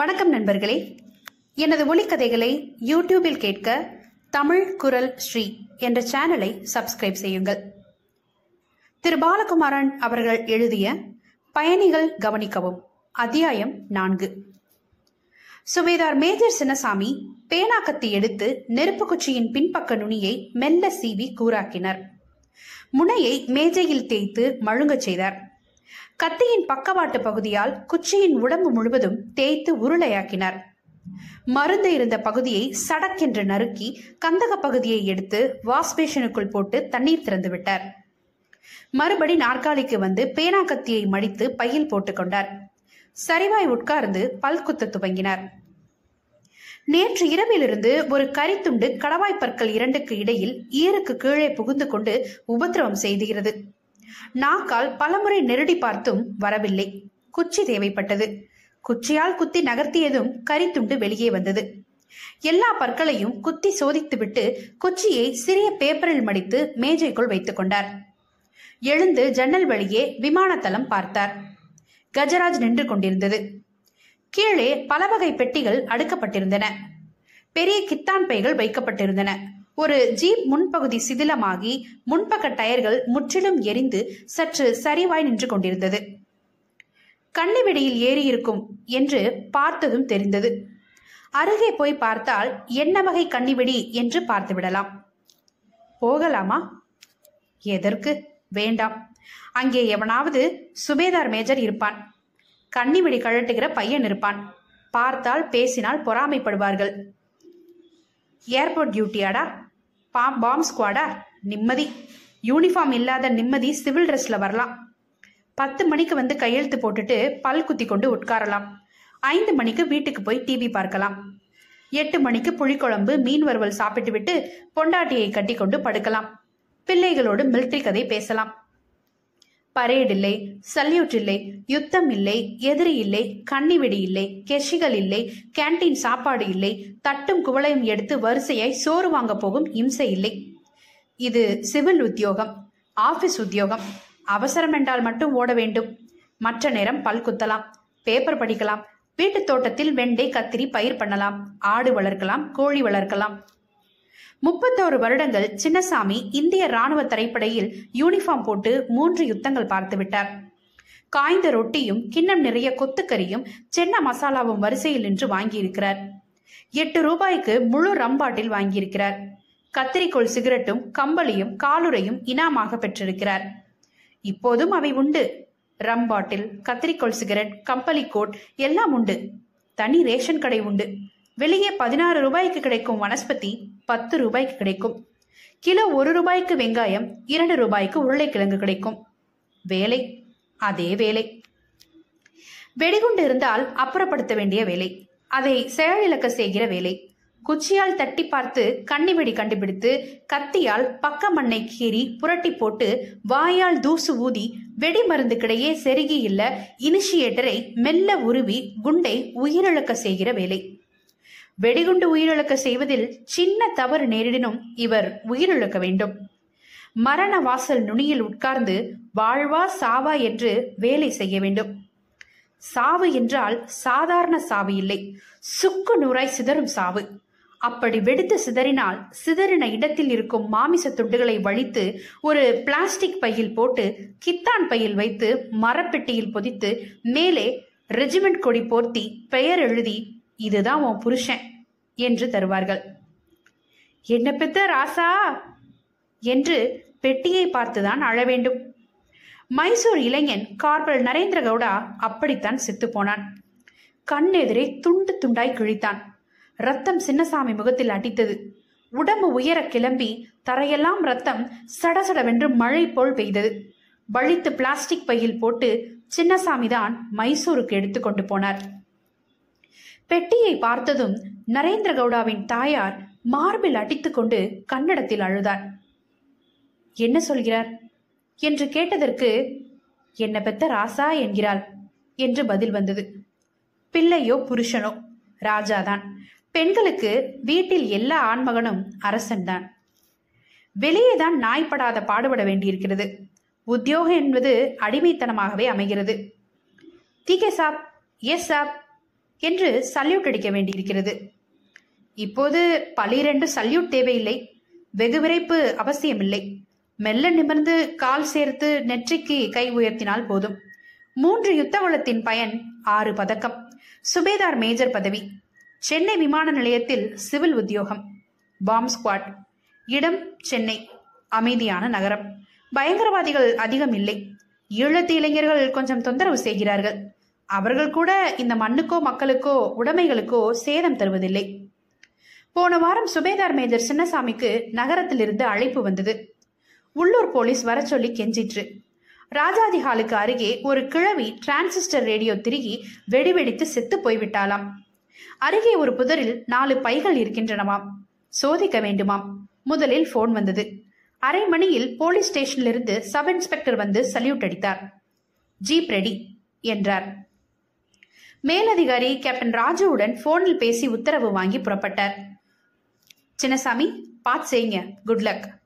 வணக்கம் நண்பர்களே. எனது ஒலிக்கதைகளை யூடியூபில் கேட்க தமிழ் குரல் ஸ்ரீ என்ற சேனலை சப்ஸ்கிரைப் செய்யுங்கள். திரு பாலகுமாரன் அவர்கள் எழுதிய பயணிகள் கவனிக்கவும் அத்தியாயம் நான்கு. சுவேதார் மேஜர் சின்னசாமி பேனாக்கத்தை எடுத்து நெருப்பு குச்சியின் பின்பக்க நுனியை மெல்ல சீவி கூறாக்கினார். முனையை மேஜையில் தேய்த்து மழுங்கச் செய்தார். கத்தியின் பக்கவாட்டு பகுதியால் குச்சியின் உடம்பு முழுவதும் தேய்த்து உருளையாக்கினார். மருந்து இருந்த பகுதியை சடக்கென்று நறுக்கி கந்தக பகுதியை எடுத்து வாஷ்பேஷனுக்குள் போட்டு தண்ணீர் திறந்து விட்டார் மறுபடி நாற்காலிக்கு வந்து பேனா கத்தியை மடித்து பையில் போட்டுக்கொண்டார் சரிவாய் உட்கார்ந்து பல் குத்த துவங்கினார். நேற்று இரவிலிருந்து ஒரு கரித்துண்டு கடவாய்ப்பற்கள் இரண்டுக்கு இடையில் ஈருக்கு கீழே புகுந்து கொண்டு உபத்திரவம் செய்துகிறது. நாக்கால் பலமுறை நெருடி பார்த்தும் வரவில்லை. குச்சி தேவைப்பட்டது. குச்சியால் குத்தி நகர்த்தியதும் கரித்துண்டு வெளியே வந்தது. எல்லா பற்களையும் குத்தி சோதித்துவிட்டு குச்சியை சிறிய பேப்பரில் மடித்து மேஜைக்குள் வைத்துக் கொண்டார். எழுந்து ஜன்னல் வழியே விமானத்தளம் பார்த்தார். கஜராஜ் நின்று கொண்டிருந்தது. கீழே பல வகை பெட்டிகள் அடுக்கப்பட்டிருந்தன. பெரிய கித்தான் பைகள் வைக்கப்பட்டிருந்தன. ஒரு ஜீப் முன்பகுதி சிதிலமாகி முன்பக்க டயர்கள் முற்றிலும் எரிந்து சற்று சரிவாய் நின்று கொண்டிருந்தது. கண்ணிவெடியில் ஏறியிருக்கும் என்று பார்த்ததும் தெரிந்தது. அருகே போய் பார்த்தால் என்ன வகை கண்ணிவெடி என்று பார்த்துவிடலாம். போகலாமா? எதற்கு? வேண்டாம். அங்கே எவனாவது சுபேதார் மேஜர் இருப்பான். கண்ணிவெடி கழட்டுகிற பையன் இருப்பான். பார்த்தால் பேசினால் பொறாமைப்படுவார்கள். ஏர்போர்ட் டியூட்டியாடா? பாம் பாம் ஸ்குவாடா நிம்மதி. யூனிஃபார்ம் இல்லாத நிம்மதி சிவில் ட்ரெஸ்ல வரலாம். பத்து மணிக்கு வந்து கையெழுத்து போட்டுட்டு பல் குத்தி கொண்டு உட்காரலாம். ஐந்து மணிக்கு வீட்டுக்கு போய் டிவி பார்க்கலாம். எட்டு மணிக்கு புளிக்குழம்பு மீன் வறுவல் சாப்பிட்டு விட்டு பொண்டாட்டியை கட்டி கொண்டு படுக்கலாம். பிள்ளைகளோடு மில்ட்ரி கதை பேசலாம். பரேட் இல்லை சல்யூட் இல்லை யுத்தம் இல்லை எதிரி இல்லை கண்ணிவெடி இல்லை கெஷிகள் இல்லை கேண்டீன் சாப்பாடு இல்லை தட்டும் குவளையும் எடுத்து வரிசையாய் சோறு வாங்க போகும் இம்சை இல்லை இது சிவில் உத்தியோகம் ஆபீஸ் உத்தியோகம். அவசரம் என்றால் மட்டும் ஓட வேண்டும். மற்ற நேரம் பல் குத்தலாம் பேப்பர் படிக்கலாம் வீட்டுத் தோட்டத்தில் வெண்டை கத்திரி பயிர் பண்ணலாம் ஆடு வளர்க்கலாம் கோழி வளர்க்கலாம் முப்பத்தோரு வருடங்கள் சின்னசாமி இந்திய ராணுவ தரைப்படையில் யூனிஃபார்ம் போட்டு மூன்று யுத்தங்கள் பார்த்துவிட்டார் காய்ந்த ரொட்டியும் கிண்ணம் நிறைய கொத்துக்கறியும் சென்ன மசாலாவும் வரிசையில் நின்று வாங்கியிருக்கிறார். எட்டு ரூபாய்க்கு முழு ரம்பாட்டில் வாங்கியிருக்கிறார். கத்திரிக்கோள் சிகரெட்டும் கம்பளியும் காலுரையும் இனாமாக பெற்றிருக்கிறார். இப்போதும் அவை உண்டு. ரம்பாட்டில் கத்திரிக்கோள் சிகரெட் கம்பளி கோட் எல்லாம் உண்டு. தனி ரேஷன் கடை உண்டு. வெளியே பதினாறு ரூபாய்க்கு கிடைக்கும் வனஸ்பதி பத்து ரூபாய்க்கு கிடைக்கும். கிலோ ஒரு ரூபாய்க்கு வெங்காயம் இரண்டு ரூபாய்க்கு உருளைக்கிழங்கு கிடைக்கும். வேலை அதே வேலை. வெடிகுண்டு இருந்தால் அப்புறப்படுத்த வேண்டிய வேலை. அதை செயலிழக்க செய்கிற வேலை. குச்சியால் தட்டி பார்த்து கண்ணிவெடி கண்டுபிடித்து கத்தியால் பக்க மண்ணை கீறி புரட்டி போட்டு வாயால் தூசு ஊதி வெடி மருந்துக்கிடையே செருகி இல்ல இனிஷியேட்டரை மெல்ல உருவி குண்டை உயிரிழக்க செய்கிற வேலை. வெடிகுண்டு உயிரிழக்க செய்வதில் சின்ன தவறு நேரிடினும் இவர் உயிரிழக்க வேண்டும். மரண வாசல் நுனியில் உட்கார்ந்து வாழ்வா சாவா என்று வேலை செய்ய வேண்டும். சாவு என்றால் சாதாரண சாவு இல்லை. சுக்கு நூறாய் சிதறும் சாவு. அப்படி வெடித்து சிதறினால் சிதறின இடத்தில் இருக்கும் மாமிச துண்டுகளை வழித்து ஒரு பிளாஸ்டிக் பையில் போட்டு கித்தான் பையில் வைத்து மரப்பெட்டியில் பொதித்து மேலே ரெஜிமெண்ட் கொடி போர்த்தி பெயர் எழுதி இதுதான் உன் புருஷன் என்று தருவார்கள். என்ன பெத்த ராசா? என்று பெட்டியை பார்த்துதான் அழ வேண்டும். மைசூர் இளைஞன் கார்பல் நரேந்திர கவுடா அப்படித்தான் செத்து போனான். கண்ணெதிரே துண்டு துண்டாய் கிழித்தான். ரத்தம் சின்னசாமி முகத்தில் அடித்தது. உடம்பு உயர கிளம்பி தரையெல்லாம் ரத்தம் சடசடவென்று மழை போல் பெய்தது. வழித்து பிளாஸ்டிக் பையில் போட்டு சின்னசாமி தான் மைசூருக்கு எடுத்துக்கொண்டு போனார். பெட்டியை பார்த்ததும் நரேந்திர கவுடாவின் தாயார் மார்பில் அடித்துக்கொண்டு கன்னடத்தில் அழுதார் என்ன சொல்கிறார்? என்று கேட்டதற்கு என்ன பெத்த ராசா? என்கிறாள் என்று பதில் வந்தது. பிள்ளையோ புருஷனோ ராஜாதான். பெண்களுக்கு வீட்டில் எல்லா ஆண்மகனும் அரசன்தான் வெளியே தான் நாய்ப்படாத பாடுபட வேண்டியிருக்கிறது. உத்தியோகம் என்பது அடிமைத்தனமாகவே அமைகிறது. தீகே சாப் எஸ் சாப் என்று சல்யூட் அடிக்க வேண்டியிருக்கிறது. இப்போது பலிரெண்டு சல்யூட் தேவையில்லை. வெகு விரைப்பு அவசியமில்லை. மெல்ல நிமிர்ந்து கால் சேர்த்து நெற்றிக்கு கை உயர்த்தினால் போதும். மூன்று யுத்தவளத்தின் பயன் ஆறு பதக்கம். சுபேதார் மேஜர் பதவி. சென்னை விமான நிலையத்தில் சிவில் உத்தியோகம். Bomb squad. இடம் சென்னை. அமைதியான நகரம். பயங்கரவாதிகள் அதிகம் இல்லை. ஈழத்து இளைஞர்கள் கொஞ்சம் தொந்தரவு செய்கிறார்கள். அவர்கள் கூட இந்த மண்ணுக்கோ மக்களுக்கோ உடைமைகளுக்கோ சேதம் தருவதில்லை. போன வாரம் சுபேதார் மேஜர் சின்னசாமிக்கு நகரத்திலிருந்து அழைப்பு வந்தது. உள்ளூர் போலீஸ் வர சொல்லி கெஞ்சிற்று. ராஜாதி ஹாலுக்கு அருகே ஒரு கிழவி டிரான்சிஸ்டர் ரேடியோ திருகி வெடிவெடித்து செத்து போய்விட்டாளாம். அருகே ஒரு புதரில் நாலு பைகள் இருக்கின்றனவாம். சோதிக்க வேண்டுமாம். முதலில் போன் வந்தது. அரை மணியில் போலீஸ் ஸ்டேஷனிலிருந்து சப் இன்ஸ்பெக்டர் வந்து சல்யூட் அடித்தார். ஜீப் ரெடி என்றார். மேலதிகாரி கேப்டன் ராஜுவுடன் போனில் பேசி உத்தரவு வாங்கி புறப்பட்டார். சின்னசாமி பாத் செய்யுங்க குட் லக்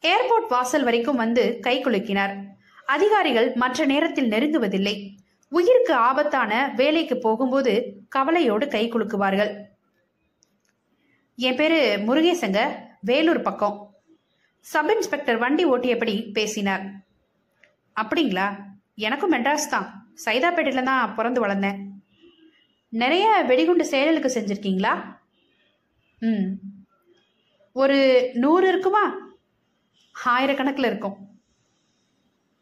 ஏர்போர்ட் வாசல் வரைக்கும் வந்து கை குலுக்கினார். அதிகாரிகள் மற்ற நேரத்தில் நெருங்குவதில்லை. உயிருக்கு ஆபத்தான வேலைக்கு போகும்போது கவலையோடு கை குலுக்குவார்கள். என் பேரு முருகேசங்க வேலூர் பக்கம். சப் இன்ஸ்பெக்டர் வண்டி ஓட்டியபடி பேசினார். அப்படிங்களா? எனக்கும் மெட்ராஸ் தான். சைதாப்பேட்டையில தான் பிறந்து வளர்ந்தேன். நிறைய வெடிகுண்டு செயலுக்கு செஞ்சிருக்கீங்களா? ம். ஒரு நூறு இருக்குமா? ஆயிரக்கணக்கில் இருக்கும்.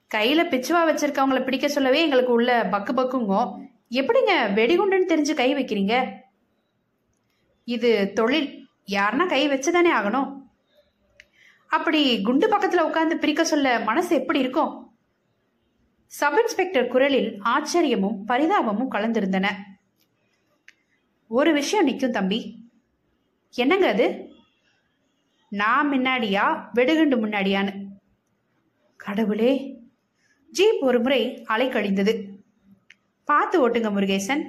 கையில் பிச்சுவா வச்சிருக்கவங்கள பிடிக்க சொல்லவே எங்களுக்கு உள்ள பக்கு பக்குங்கோ. எப்படிங்க வெடிகுண்டுன்னு தெரிஞ்சு கை வைக்கிறீங்க? இது தொழில். யாருன்னா கை வச்சுதானே ஆகணும். அப்படி குண்டு பக்கத்தில் உட்காந்து பிரிக்க சொல்ல மனசு எப்படி இருக்கும்? சப் இன்ஸ்பெக்டர் குரலில் ஆச்சரியமும் பரிதாபமும் கலந்திருந்தன. ஒரு விஷயம் நிற்கும் தம்பி. என்னங்க அது? நான் முன்னாடியா வெடுகுண்டு முன்னாடியான்னு. கடவுளே. ஜீப் ஒரு முறை அலைக்கழிந்தது. பார்த்து ஓட்டுங்க முருகேசன்.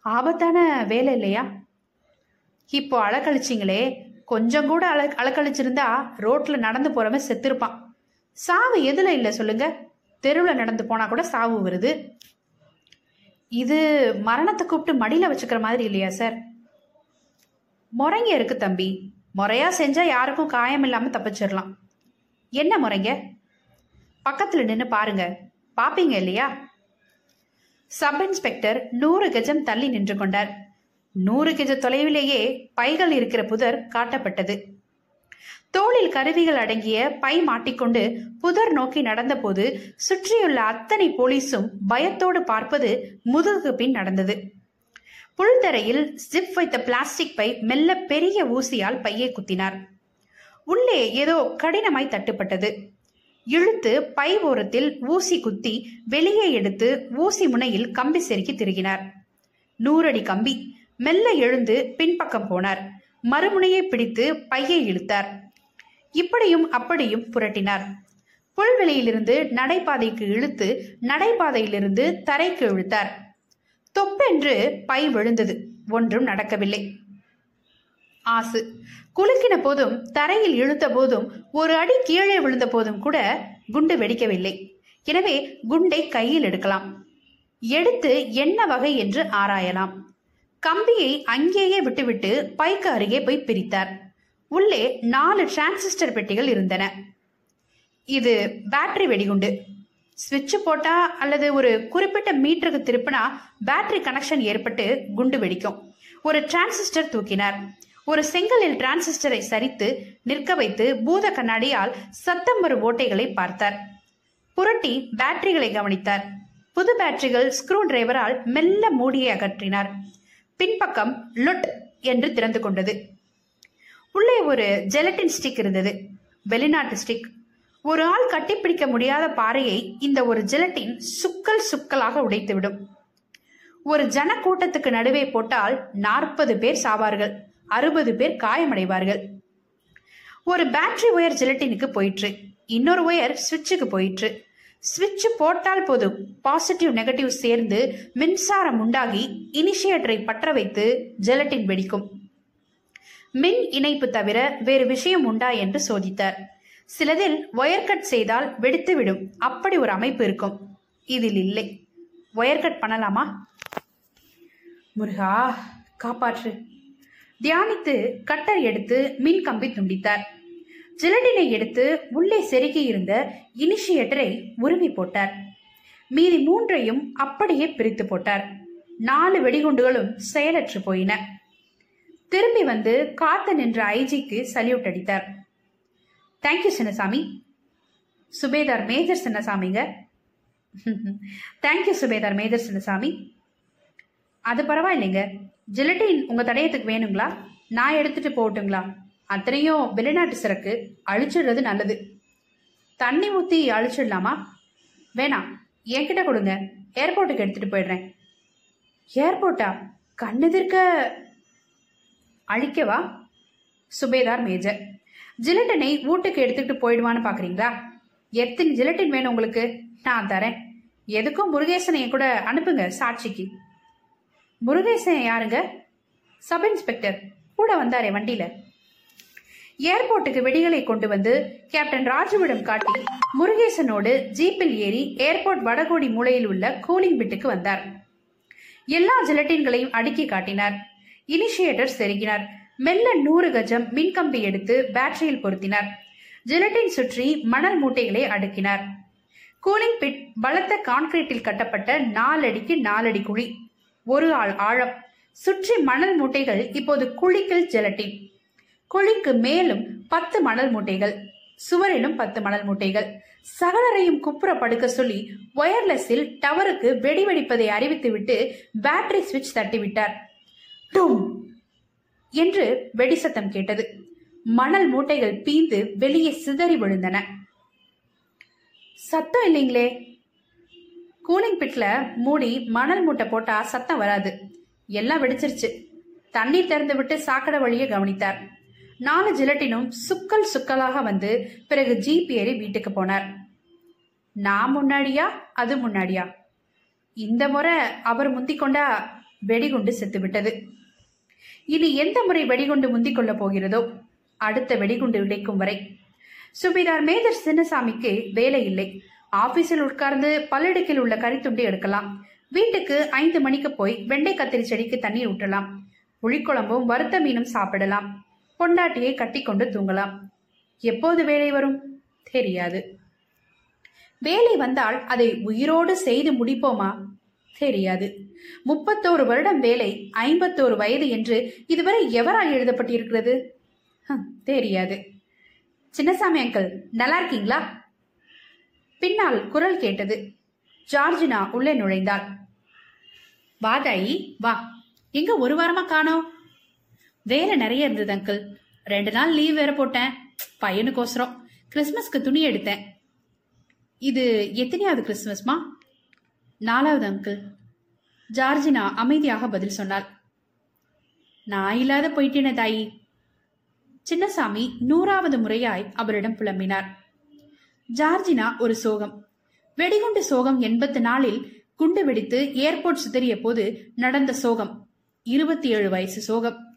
ஆபத்தான வேலை இல்லையா? இப்போ அலக்கழிச்சிங்களே. கொஞ்சம் கூட அல அலக்கழிச்சிருந்தா ரோட்ல நடந்து போறவன் செத்திருப்பான். சாவு எதுல இல்லை சொல்லுங்க. தெருவில் நடந்து போனால் கூட சாவு வருது. இது மரணத்தை கூப்பிட்டு மடியில் வச்சுக்கிற மாதிரி இல்லையா சார் முறைங்க இருக்கு தம்பி. முறையாக செஞ்சால் யாருக்கும் காயம் இல்லாமல் தப்பிச்சிடலாம். என்ன முறைங்க? பக்கத்தில் நின்று பாருங்க. பார்ப்பீங்க இல்லையா? சப் இன்ஸ்பெக்டர் நூறு கஜம் தள்ளி நின்று கொண்டார். நூறு கஜ தொலைவிலேயே பைகள் இருக்கிற புதர் காட்டப்பட்டது. தோளில் கருவிகள் அடங்கிய பை மாட்டிக்கொண்டு புதர் நோக்கி நடந்தபோது சுற்றியுள்ள அத்தனை போலீஸும் பயத்தோடு பார்ப்பது முதுகுக்கு பின் நடந்தது. புல்தரையில் ஜிப் வைத்த பிளாஸ்டிக் பை மெல்ல பெரிய ஊசியால் பையை குத்தினார். உள்ளே ஏதோ கடினமாய் தட்டுப்பட்டது. இழுத்து பை ஓரத்தில் ஊசி குத்தி வெளியே எடுத்து ஊசி முனையில் கம்பி செருக்கி திருகினார். நூறடி கம்பி. மெல்ல எழுந்து பின்பக்கம் போனார். மறுமுனையை பிடித்து பையை இழுத்தார். இப்படியும் அப்படியும் புரட்டினார். புல்வெளியிலிருந்து நடைபாதைக்கு இழுத்து நடைபாதையிலிருந்து தரைக்கு இழுத்தார். தொப்பென்று பை விழுந்தது. ஒன்றும் நடக்கவில்லை. ஆசு. குலுக்கின போதும் தரையில் இழுத்த போதும் ஒரு அடி கீழே விழுந்த போதும் கூட குண்டு வெடிக்கவில்லை. எனவே குண்டை கையில் எடுக்கலாம். எடுத்து என்ன வகை என்று ஆராயலாம். கம்பியை அங்கேயே விட்டுவிட்டு பைக்கு அருகே போய் பிரித்தார். உள்ளே நாலு டிரான்சிஸ்டர் பெட்டிகள் இருந்தன. இது பேட்டரி வெடிகுண்டு. ஸ்விட்ச் போட்டா அல்லது ஒரு குறிப்பிட்ட மீட்டருக்கு திருப்பினா பேட்டரி கனெக்ஷன் ஏற்பட்டு குண்டு வெடிக்கும். ஒரு டிரான்சிஸ்டர் தூக்கினார். ஒரு செங்கலில் டிரான்சிஸ்டரை சரித்து நிற்க வைத்து பூத கண்ணாடியால் சத்தம் வரும் ஓட்டைகளை பார்த்தார். புரட்டி பேட்டரிகளை கவனித்தார். புது பேட்டரிகள் ஸ்க்ரூ டிரைவரால் மெல்ல மூடியை அகற்றினார். பின்பக்கம் லுட் என்று திறந்து கொண்டது. உள்ளே ஒரு ஜெலட்டின் ஸ்டிக் இருந்தது. வெளிநாட்டு ஸ்டிக் ஒரு ஆள் கட்டிப்பிடிக்க முடியாத பாறையை இந்த ஒரு ஜெலட்டின் சுக்கல் சுக்கலாக உடைத்துவிடும். ஒரு ஜன கூட்டத்துக்கு நடுவே போட்டால் நாற்பது பேர் சாவார்கள் அறுபது பேர் காயமடைவார்கள். ஒரு பேட்டரி ஒயர் ஜெலட்டினுக்கு போயிற்று இன்னொரு ஒயர் சுவிட்சுக்கு போயிற்று. சுவிட்ச் போட்டால் போதும் பாசிட்டிவ் நெகட்டிவ் சேர்ந்து மின்சாரம் உண்டாகி இனிஷியேட்டரை பற்ற வைத்து ஜெலட்டின் வெடிக்கும். மின் இணைப்பு தவிர வேறு விஷயம் உண்டா என்று சோதித்தார். சிலதில் ஒயர் கட் செய்தால் வெடித்துவிடும். அப்படி ஒரு அமைப்பு இருக்கும். இதில் இல்லை. ஒயர் கட் பண்ணலாமா? முருகா காப்பாற்று. தியானித்து கட்டர் எடுத்து மின் கம்பி துண்டித்தார். ஜிலடினை எடுத்து உள்ளே செருகி இருந்த இனிஷியேட்டரை உருவி போட்டார். மீதி மூன்றையும் அப்படியே பிரித்து போட்டார். நாலு வெடிகுண்டுகளும் செயலற்று போயின. திரும்பி வந்து காத்து நின்ற ஐஜிக்கு சல்யூட் அடித்தார். Thank you Chinnasamy. Subedar major சின்னசாமிங்க. தேங்க்யூ சுபேதார் மேஜர் சின்னசாமி. அது பரவாயில்லைங்க. ஜிலட்டின் உங்க தடயத்துக்கு வேணுங்களா? நான் எடுத்துட்டு போகட்டுங்களா? அத்தனையும் வெளிநாட்டு சிறக்கு அழிச்சிடுறது நல்லது. தண்ணி ஊத்தி அழிச்சிடலாமா? வேணாம். என்கிட்ட கொடுங்க. ஏர்போர்ட்டுக்கு எடுத்துட்டு போயிடுறேன். ஏர்போர்ட்டா கண்ணெதிர்க்க அழிக்கவா? சுபேதார் மேஜர். ஜிலட்டனை வீட்டுக்கு எடுத்துட்டு போயிடுவான்னு பாக்குறீங்களா? எத்தனை ஜிலட்டின் வேணும் உங்களுக்கு? நான் தரேன். எதுக்கும் முருகேசனைய கூட அனுப்புங்க சாட்சிக்கு. முருகேசன் யாருங்க? Sub inspector. கூட வந்தாரே வண்டியில. ஏர்போர்ட்டுக்கு வெடிகளை கொண்டு வந்து கேப்டன் ராஜுவிடம் காட்டி முருகேசனோடு ஜீப்பில் ஏறி ஏர்போர்ட் வடகோடி மூலையில் உள்ள கூலிங் பிட்டுக்கு வந்தார். எல்லா ஜிலட்டின்களையும் அடுக்கி காட்டினார். இனிஷியேட்டர் செருகினார். மெல்ல நூறு கஜம் மின்கம்பி எடுத்து பேட்டரியில் பொருத்தினார். ஜிலட்டின் சுற்றி மணல் மூட்டைகளை அடுக்கினார். கூலிங் பிட் பலத்த கான்கிரீட்டில் கட்டப்பட்ட நாலடிக்கு நாலடி குழி. ஒரு ஆள் ஆழம். சுற்றி மணல் மூட்டைகள் இப்போது குழிக்கல் ஜெலட்டின். குழிக்கு மேலும் பத்து மணல் மூட்டைகள். சுவரிலும் பத்து மணல் மூட்டைகள். சகலரையும் குப்புற படுக்க சொல்லி ஒயர்லெஸில் டவருக்கு வெடி வெடிப்பதை அறிவித்துவிட்டு பேட்டரி சுவிட்ச் தட்டிவிட்டார். டும் என்று வெடி சத்தம் கேட்டது. மணல் மூட்டைகள் பீந்து வெளியே சிதறி விழுந்தன. சத்தம் இல்லைங்களே. கூலிங் பிட்ல மூடி மணல் மூட்டை போட்டா சத்தம் வராது. எல்லாம் வெடிச்சிருச்சு. தண்ணீர் திறந்து விட்டு சாக்கடை வழியை கவனித்தார். நாலு ஜிலட்டினும் சுக்கல் சுக்கலாக வந்து பிறகு ஜீப் ஏறி வீட்டுக்கு போனார். நான் முன்னாடியா? அது முன்னாடியா? இந்த முறை அவர் முந்திக்கொண்டா வெடிகுண்டு செத்துவிட்டது. இனி எந்த முறை வெடிகுண்டு முந்திக் கொள்ளப் போகிறதோ அடுத்த வெடிகுண்டு இடைக்கும் வரை. சுபிதார் மேஜர் சின்னசாமிக்கு வேலை இல்லை. ஆபீஸில் உட்கார்ந்து பல்லடுக்கில் உள்ள கறித்துண்டு எடுக்கலாம். வீட்டுக்கு ஐந்து மணிக்கு போய் வெண்டை கத்திரி செடிக்கு தண்ணீர் ஊற்றலாம். புளிக்குழம்பும் வறுத்த மீனும் சாப்பிடலாம். பொண்டாட்டியை கட்டிக்கொண்டு தூங்கலாம். எப்போது வேலை வரும்? தெரியாது. வேலை வந்தால் அதை உயிரோடு செய்து முடிப்போமா? தெரியாது. முப்பத்தோரு வருடம் வேலை ஐம்பத்தோரு வயது என்று இதுவரை எவரால் எழுதப்பட்டிருக்கிறது? தெரியாது. சின்னசாமி அங்கிள் நல்லா இருக்கீங்களா? பின்னால் குரல் கேட்டது. ஜார்ஜினா உள்ளே நுழைந்தாள். வா தாயி வா. எங்க ஒரு வாரமா காணோம்? வேலை நிறைய இருந்தது அங்கிள். ரெண்டு நாள் லீவ் வேற போட்டேன். பையனுக்கோசரம். கிறிஸ்மஸ்க்கு துணி எடுத்தேன். இது எத்தனையாவது கிறிஸ்மஸ்மா? நாலாவது அங்கிள். ஜார்ஜினா அமைதியாக பதில் சொன்னாள். நான் இல்லாத போயிட்டேன தாயி. சின்னசாமி நூறாவது முறையாய் அவரிடம் புலம்பினார். ஜார்ஜினா ஒரு சோகம். வெடிகுண்டு சோகம் எண்பத்து நாளில் குண்டு வெடித்து ஏர்போர்ட் சிதறிய போது நடந்த சோகம். இருபத்தி ஏழு வயசு சோகம்.